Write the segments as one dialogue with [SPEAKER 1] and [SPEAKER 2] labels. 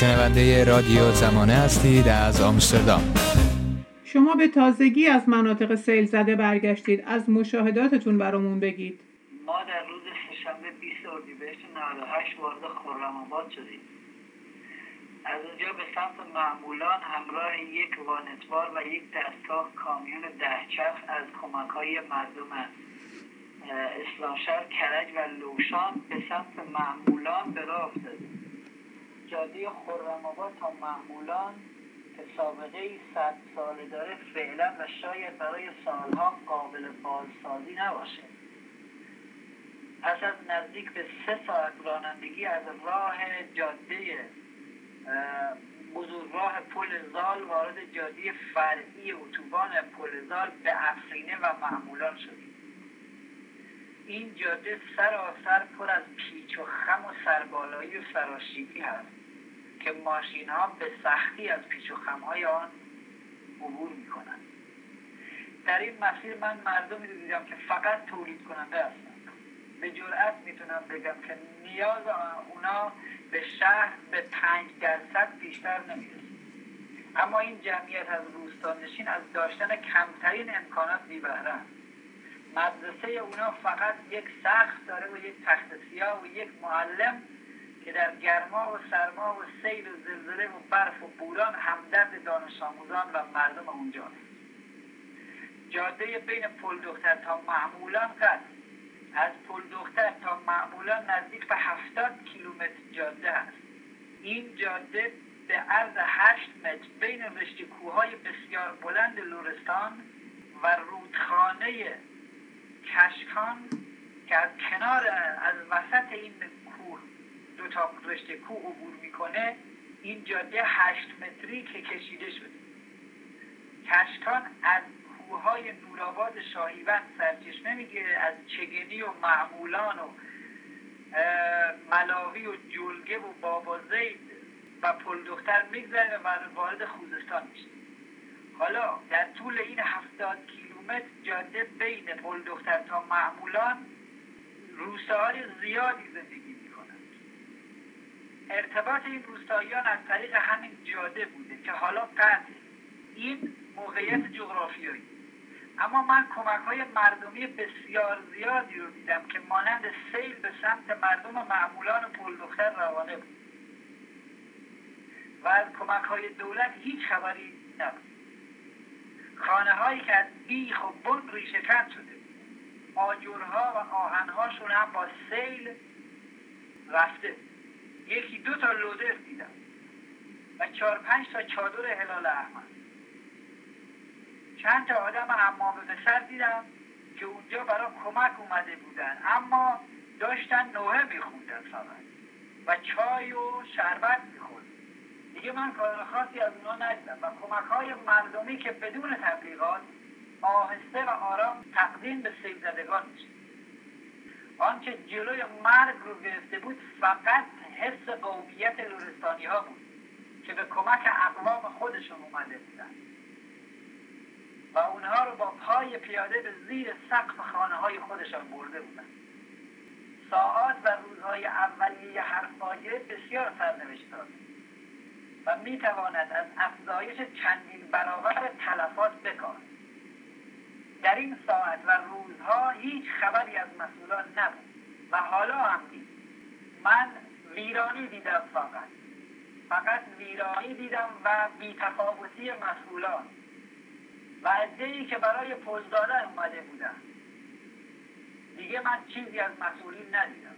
[SPEAKER 1] شنونده رادیو زمانه هستید از آمستردام.
[SPEAKER 2] شما به تازگی از مناطق سیل زده برگشتید. از مشاهداتتون برامون بگید.
[SPEAKER 3] ما در روز سهشنبه 20 اردیبهشت 98 وارد خرم آباد شدیم. از اونجا به سمت معمولان همراه یک وانتبار و یک دستگاه کامیون دهچرخ از کمک های مردم اسلامشهر کرج و لوشان به سمت معمولان به جاده خرم آباد تا معمولان که سابقه صد ساله داره فعلا و شاید برای سالها قابل بازسازی نباشه. پس از نزدیک به سه ساعت رانندگی از راه جاده بزرگراه پل زال وارد جاده فرعی اتوبان پل زال به افرینه و معمولان شدیم. این جاده سراسر پر از پیچ و خم و سربالایی و سراشیبی هست. که ماشین ها به سختی از پیچ و خم های آن عبور می کنند در این مسیر من مردمی رو دیدم که فقط تولید کننده هستند. به جرأت می‌تونم بگم که نیاز اونا به شهر به پنج درصد بیشتر نمی‌رسه. اما این جمعیت از روستانشین از داشتن کمترین امکانات بیبهره مدرسه اونا فقط یک سخت داره و یک تخت سیاه و یک معلم که در گرما و سرما و سیل و زلزله و برف و بوران همدرد دانش آموزان و مردم اونجاست جاده بین پل دختر تا معمولان قد. از پل دختر تا معمولان نزدیک به هفتاد کیلومتر جاده است این جاده به عرض هشت متر بین رشته کوههای بسیار بلند لورستان و رودخانه کشکان که از کنار از وسط این کوه دو تا رشته کوه عبور می‌کنه این جاده هشت متری که کشیده شده. کشکان از کوههای نورآباد شاهیوند سرچشمه می‌گیره از چگنی و معمولان و ملاوی و جلگه و بابا زید و پل دختر میگذره و وارد خوزستان میشه. حالا در طول این هفتاد کیلومتر جاده بین پل دختر تا معمولان روستاهای زیادی زندگی ارتباط این روستاییان از طریق همین جاده بوده که حالا قطع این موقعیت جغرافیایی. اما من کمک های مردمی بسیار زیادی رو دیدم که مانند سیل به سمت مردم معمولان پل دختر روانه بود. و از کمک های دولت هیچ خبری نبود. خانه هایی که از بیخ و بن ریشه کن شده آجرها و آهنهاشون هم با سیل رفته یکی دو تا لودر دیدم و چهار پنج تا چادر هلال احمد. چند تا آدم حمام به سر دیدم که اونجا برای کمک اومده بودن. اما داشتن نوه میخوندن فقط و چای و شربت می‌خورد دیگه من کار خاصی از اونا ندیدم و کمک های مردمی که بدون تبلیغات آهسته و آرام تقدیم به سیل زدگان میشه آنچه جلوی مرگ رو گرفته بود فقط حس قومیت لورستانی ها بود که به کمک اقوام خودشون اومده بودن. و اونها رو با پای پیاده به زیر سقف خانه های خودشان برده بودن. ساعات و روزهای اولیه هر فاجعه بسیار سرنوشت داد و می‌تواند از افزایش چندین برابر تلفات بکارد در این ساعت و روزها هیچ خبری از مسئولان نبود. و حالا هم نیست من ویرانی دیدم فقط. فقط ویرانی دیدم و بیتفاوتی مسئولان. و ای که برای پوز دادن اومده بودن. دیگه من چیزی از مسئولین ندیدم.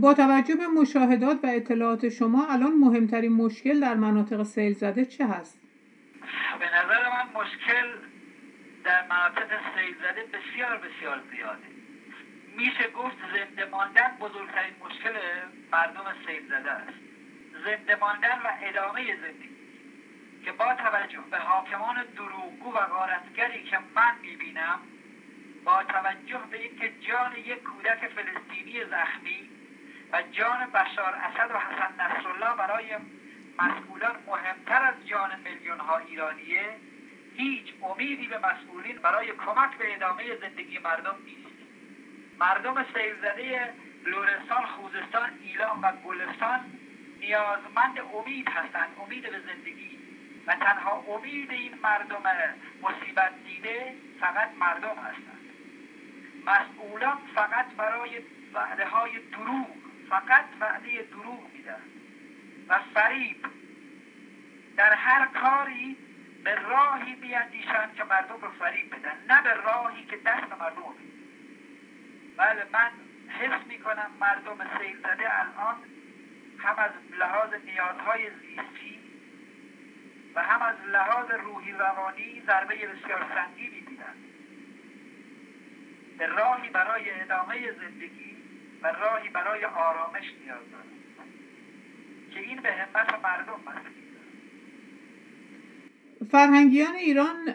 [SPEAKER 2] با توجه به مشاهدات و اطلاعات شما الان مهمترین مشکل در مناطق سیل زده چه هست؟
[SPEAKER 3] به نظر من مشکل در مناطق سیل زده بسیار بسیار زیاده. میشه گفت زنده ماندن بزرگترین مشکل مردم سیل زده است. زنده ماندن و ادامه زندگی که با توجه به حاکمان دروغگو و غارتگری که من می‌بینم با توجه به اینکه جان یک کودک فلسطینی زخمی و جان بشار اسد و حسن نصرالله برای مسئولان مهمتر از جان میلیون ها ایرانیه هیچ امیدی به مسئولین برای کمک به ادامه زندگی مردم نیست. مردم سیل زده لورستان خوزستان ایلام و گلستان نیازمند امید هستند امید به زندگی. و تنها امید این مردم مصیبت دیده فقط مردم هستند. مسئولان فقط برای وعده های دروغ فقط وعده دروغ میدن و فریب در هر کاری به راهی بیاندیشند که مردم رو فریب بدن نه به راهی که دست مردم. بله من حس می‌کنم مردم سیل زده الان هم از لحاظ نیازهای زیستی و هم از لحاظ روحی روانی ضربه بسیار سنگینی دیدن به راهی برای ادامه زندگی و راهی برای آرامش نیاز دارند که این به همت مردم بستگی
[SPEAKER 2] فرهنگیان ایران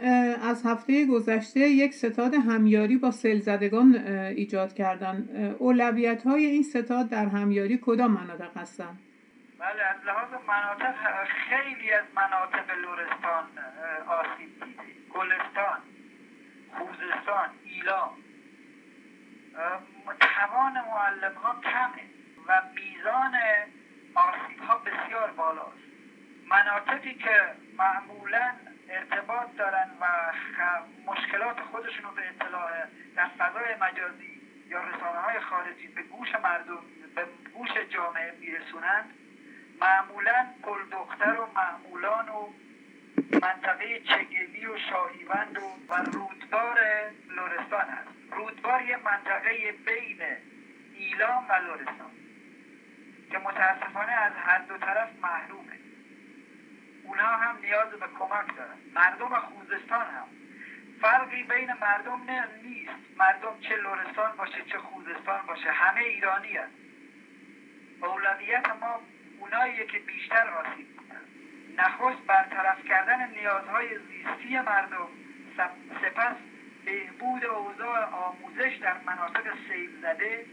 [SPEAKER 2] از هفته گذشته یک ستاد همیاری با سلزدگان ایجاد کردند. اولویت های این ستاد در همیاری کدام مناطق هستند؟
[SPEAKER 3] بله از لحاظ مناطق خیلی از مناطق لورستان آسیب دیده گلستان خوزستان ایلام توان معلم ها کمه و میزان آسیب ها بسیار بالاست مناطقی که معمولا ارتباط دارن و مشکلات خودشون رو به اطلاع در فضای مجازی یا رسانه های خارجی به گوش مردم به گوش جامعه میرسونند معمولا گل دختر و معمولان و منطقه چگلی و شاهیوند و, و رودبار لورستان هست. رودبار یه منطقه بین ایلام و لورستان که متاسفانه از هر دو طرف محرومه. اونها هم نیاز به کمک دارن. مردم خوزستان هم. فرقی بین مردم نه نیست. مردم چه لورستان باشه چه خوزستان باشه. همه ایرانی هست اولویت ما اونایی که بیشتر آسیب نخست برطرف کردن نیازهای زیستی مردم سپس بهبود اوضاع آموزش در مناطق سیل زده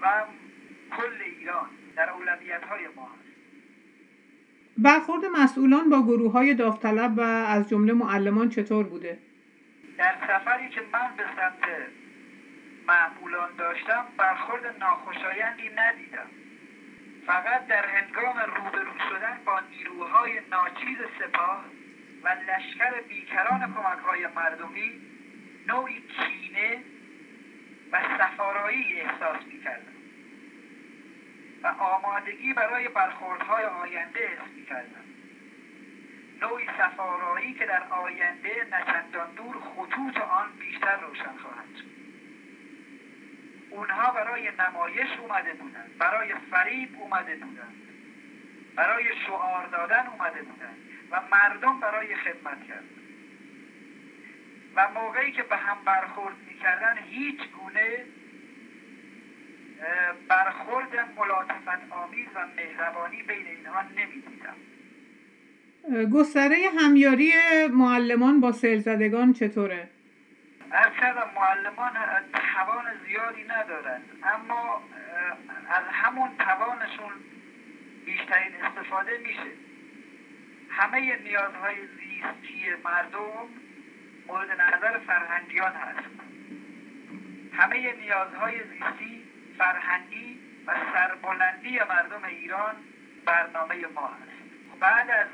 [SPEAKER 3] و کل ایران در اولویت های ما
[SPEAKER 2] برخورد مسئولان با گروه های داوطلب و از جمله معلمان چطور بوده؟
[SPEAKER 3] در سفری که من به سمت معمولان داشتم برخورد ناخوشایندی ندیدم فقط در هنگام روبرو شدن با نیروهای ناچیز سپاه و لشکر بیکران کمک های مردمی نوعی کینه و سفارایی احساس می کردم و آمادگی برای برخوردهای آینده حس می کردم نوعی سفارایی که در آینده نچندان دور خطوط آن بیشتر روشن خواهد شد. اونها برای نمایش اومده بودند. برای فریب اومده بودند. برای شعار دادن اومده بودند. و مردم برای خدمت کردن و موقعی که به هم برخورد می‌کردن هیچ گونه برخورد ملاطفت آمیز و مهربانی بین اینها نمی‌دیدم.
[SPEAKER 2] گستره همیاری معلمان با سلزدگان چطوره؟
[SPEAKER 3] کردم معلمان توان زیادی ندارند اما از همون توانشون بیشترین استفاده میشه. همه نیازهای زیستی مردم مورد نظر فرهنگیان هست. همه نیازهای زیستی فرهنگی و سربلندی مردم ایران برنامه ما هست بعد از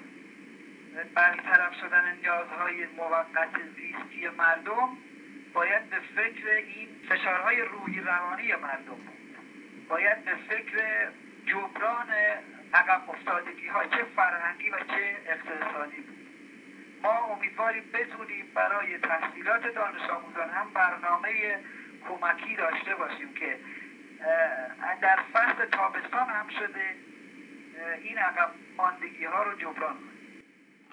[SPEAKER 3] برطرف شدن نیازهای موقت زیستی مردم باید به فکر این فشارهای روحی روانی مردم بود. باید به فکر جبران عقب افتادگی ها چه فرهنگی و چه اقتصادی بود. ما امیدواریم بتونیم برای تحصیلات دانش آموزان هم برنامه کمکی داشته باشیم که در فصل تابستان هم شده این عقب ماندگی ها رو جبران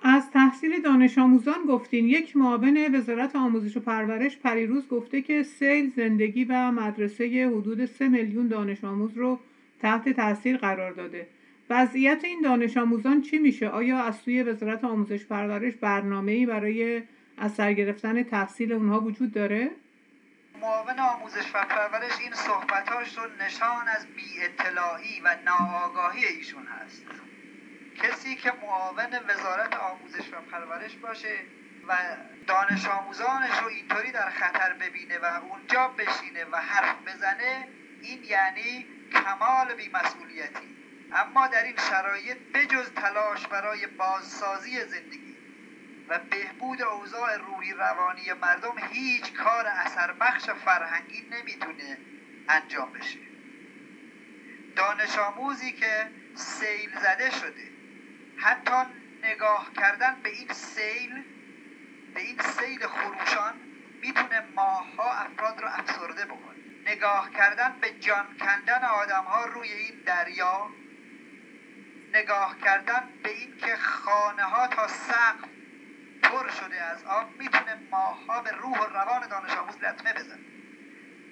[SPEAKER 2] از تحصیل دانش آموزان گفتین یک معاون وزارت آموزش و پرورش پریروز گفته که سیل زندگی و مدرسه حدود سه میلیون دانش آموز رو تحت تاثیر قرار داده. وضعیت این دانش آموزان چی میشه؟ آیا از سوی وزارت آموزش پرورش برنامه‌ای برای از سر گرفتن تحصیل اونها وجود داره؟
[SPEAKER 3] معاون آموزش و پرورش این صحبتاش رو نشان از بی اطلاعی و ناآگاهی ایشون هست. کسی که معاون وزارت آموزش و پرورش باشه و دانش آموزانش رو اینطوری در خطر ببینه و اونجا بشینه و حرف بزنه این یعنی کمال بیمسئولیتی. اما در این شرایط بجز تلاش برای بازسازی زندگی و بهبود اوضاع روحی روانی مردم هیچ کار اثر بخش فرهنگی نمی‌تونه انجام بشه. دانش آموزی که سیل زده شده. حتی نگاه کردن به این سیل به این سیل خروشان می‌تونه ماهها افراد رو افسرده بکنه. نگاه کردن به جان کندن آدم ها روی این دریا نگاه کردن به این که خانه ها تا سقف پر شده از آب می‌تونه ماهها به روح و روان دانش آموز لطمه بزنه.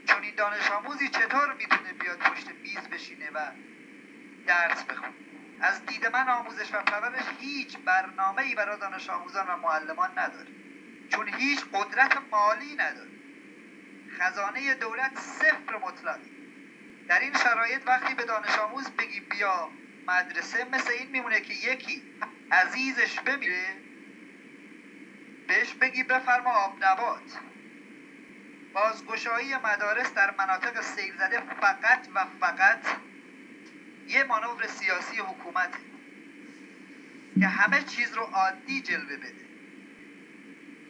[SPEAKER 3] چون این دانش آموزی چطور می‌تونه بیاد پشت میز بشینه و درس بخونه؟ از دید من آموزش و پرورش هیچ برنامه ای برای دانش آموزان و معلمان نداره. چون هیچ قدرت مالی نداره. خزانه دولت صفر مطلقی در این شرایط وقتی به دانش آموز بگی بیا مدرسه مثل این میمونه که یکی عزیزش بمیره بهش بگی بفرما آب نبات بازگشایی مدارس در مناطق سیل زده فقط و فقط یه مانور سیاسی حکومته که همه چیز رو عادی جلوه بده.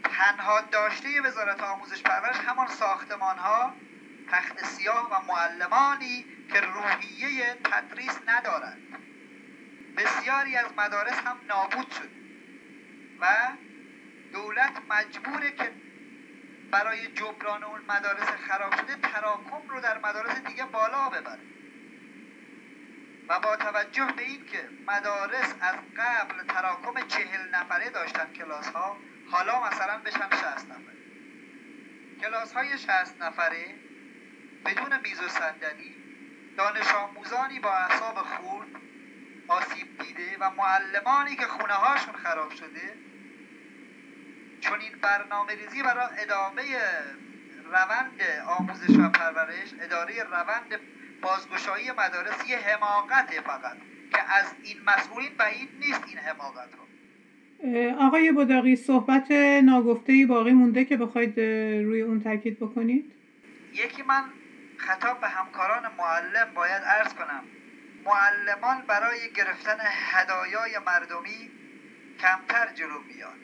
[SPEAKER 3] تنها داشته وزارت آموزش پرورش همان ساختمان ها تخت سیاه و معلمانی که روحیه تدریس ندارند. بسیاری از مدارس هم نابود شد و دولت مجبوره که برای جبران اون مدارس خراب شده تراکم رو در مدارس دیگه بالا ببره. و با توجه به این که مدارس از قبل تراکم چهل نفره داشتن کلاس ها حالا مثلا بشن شهست نفره. کلاس های شهست نفره بدون میز و صندلی دانش آموزانی با اعصاب خورد آسیب دیده و معلمانی که خونه هاشون خراب شده چون این برنامه ریزی برای ادامه روند آموزش و پرورش اداره روند بازگشایی مدارس یه حماقته فقط که از این مسئولین بعید نیست این حماقت رو
[SPEAKER 2] آقای بوداقی صحبت ناگفته باقی مونده که بخواید روی اون تاکید بکنید؟
[SPEAKER 3] یکی من خطاب به همکاران معلم باید عرض کنم. معلمان برای گرفتن هدایای مردمی کمتر جلو میان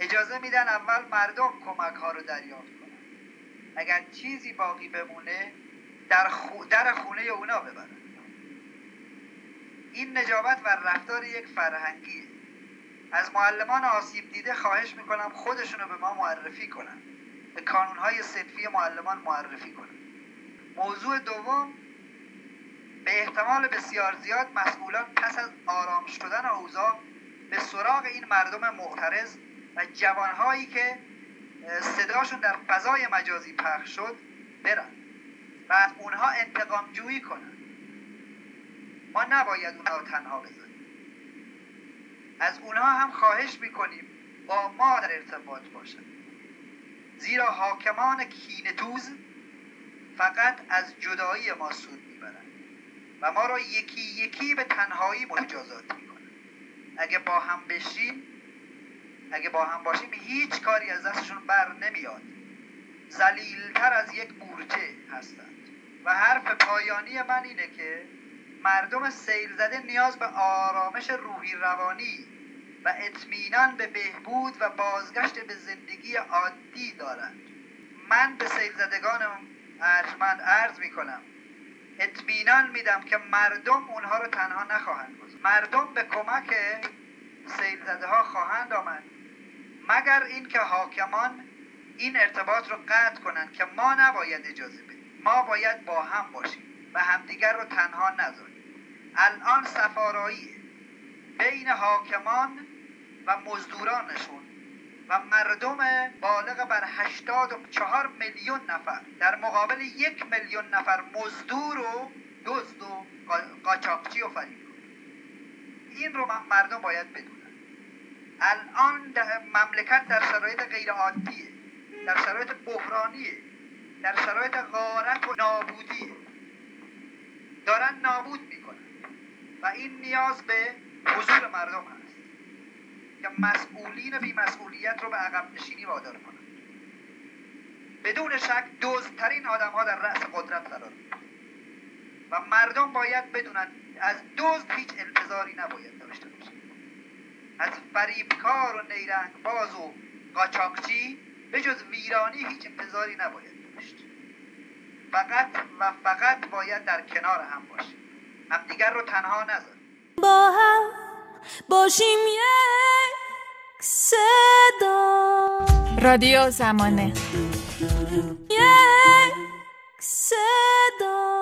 [SPEAKER 3] اجازه میدن اول مردم کمک ها رو دریافت کنن. اگر چیزی باقی بمونه در, خو... در خونه اونا ببرن. این نجابت و رفتار یک فرهنگیه. از معلمان آسیب دیده خواهش می‌کنم خودشونو به ما معرفی کنن. به کانونهای صنفی معلمان معرفی کنن. موضوع دوم به احتمال بسیار زیاد مسئولان پس از آرام شدن اوضاع به سراغ این مردم معترض و جوانهایی که صداشون در فضای مجازی پخش شد برن و از اونها انتقام جویی کنن. ما نباید اونها رو تنها بذاریم. از اونها هم خواهش می‌کنیم با ما در ارتباط باشن. زیرا حاکمان کینتوز فقط از جدایی ما سود می‌برن و ما را یکی یکی به تنهایی مجازات می‌کنن. اگه با هم بشیم اگه با هم باشیم هیچ کاری از دستشون بر نمیاد. زلیلتر از یک مورچه هستند. و حرف پایانی من اینه که مردم سیل زده نیاز به آرامش روحی روانی و اطمینان به بهبود و بازگشت به زندگی عادی دارند. من به سیل زدگان ارجمند عرض می کنم اطمینان میدم که مردم اونها رو تنها نخواهند گذاشت. مردم به کمک سیل زده ها خواهند آمد. مگر اینکه حاکمان این ارتباط رو قطع کنند که ما نباید اجازه بدیم. ما باید با هم باشیم و همدیگر رو تنها نذاریم. الان سفارایی بین حاکمان و مزدورانشون و مردم بالغ بر هشتاد و چهار میلیون نفر در مقابل یک میلیون نفر مزدور و دزد و قاچاقچی و فریب. این رو مردم باید بدونن. الان مملکت در شرایط غیر عادیه در شرایط بحرانیه در شرایط غارت و نابودیه دارن نابود می‌کنن. و این نیاز به حضور مردم هست که مسئولین بی مسئولیت رو به عقب نشینی وادار کنن. بدون شک دوزترین آدم ها در رأس قدرت قرار و مردم باید بدونن از دزد هیچ انتظاری نباید داشته باشید از فریبکار و نیرنگ باز و قاچاقچی به جز ویرانی هیچ انتظاری نباید داشت. فقط و فقط باید در کنار هم باشیم. همدیگر رو تنها نذار
[SPEAKER 4] با هم باشیم یک صدا.
[SPEAKER 5] رادیو زمانه.
[SPEAKER 4] یک صدا.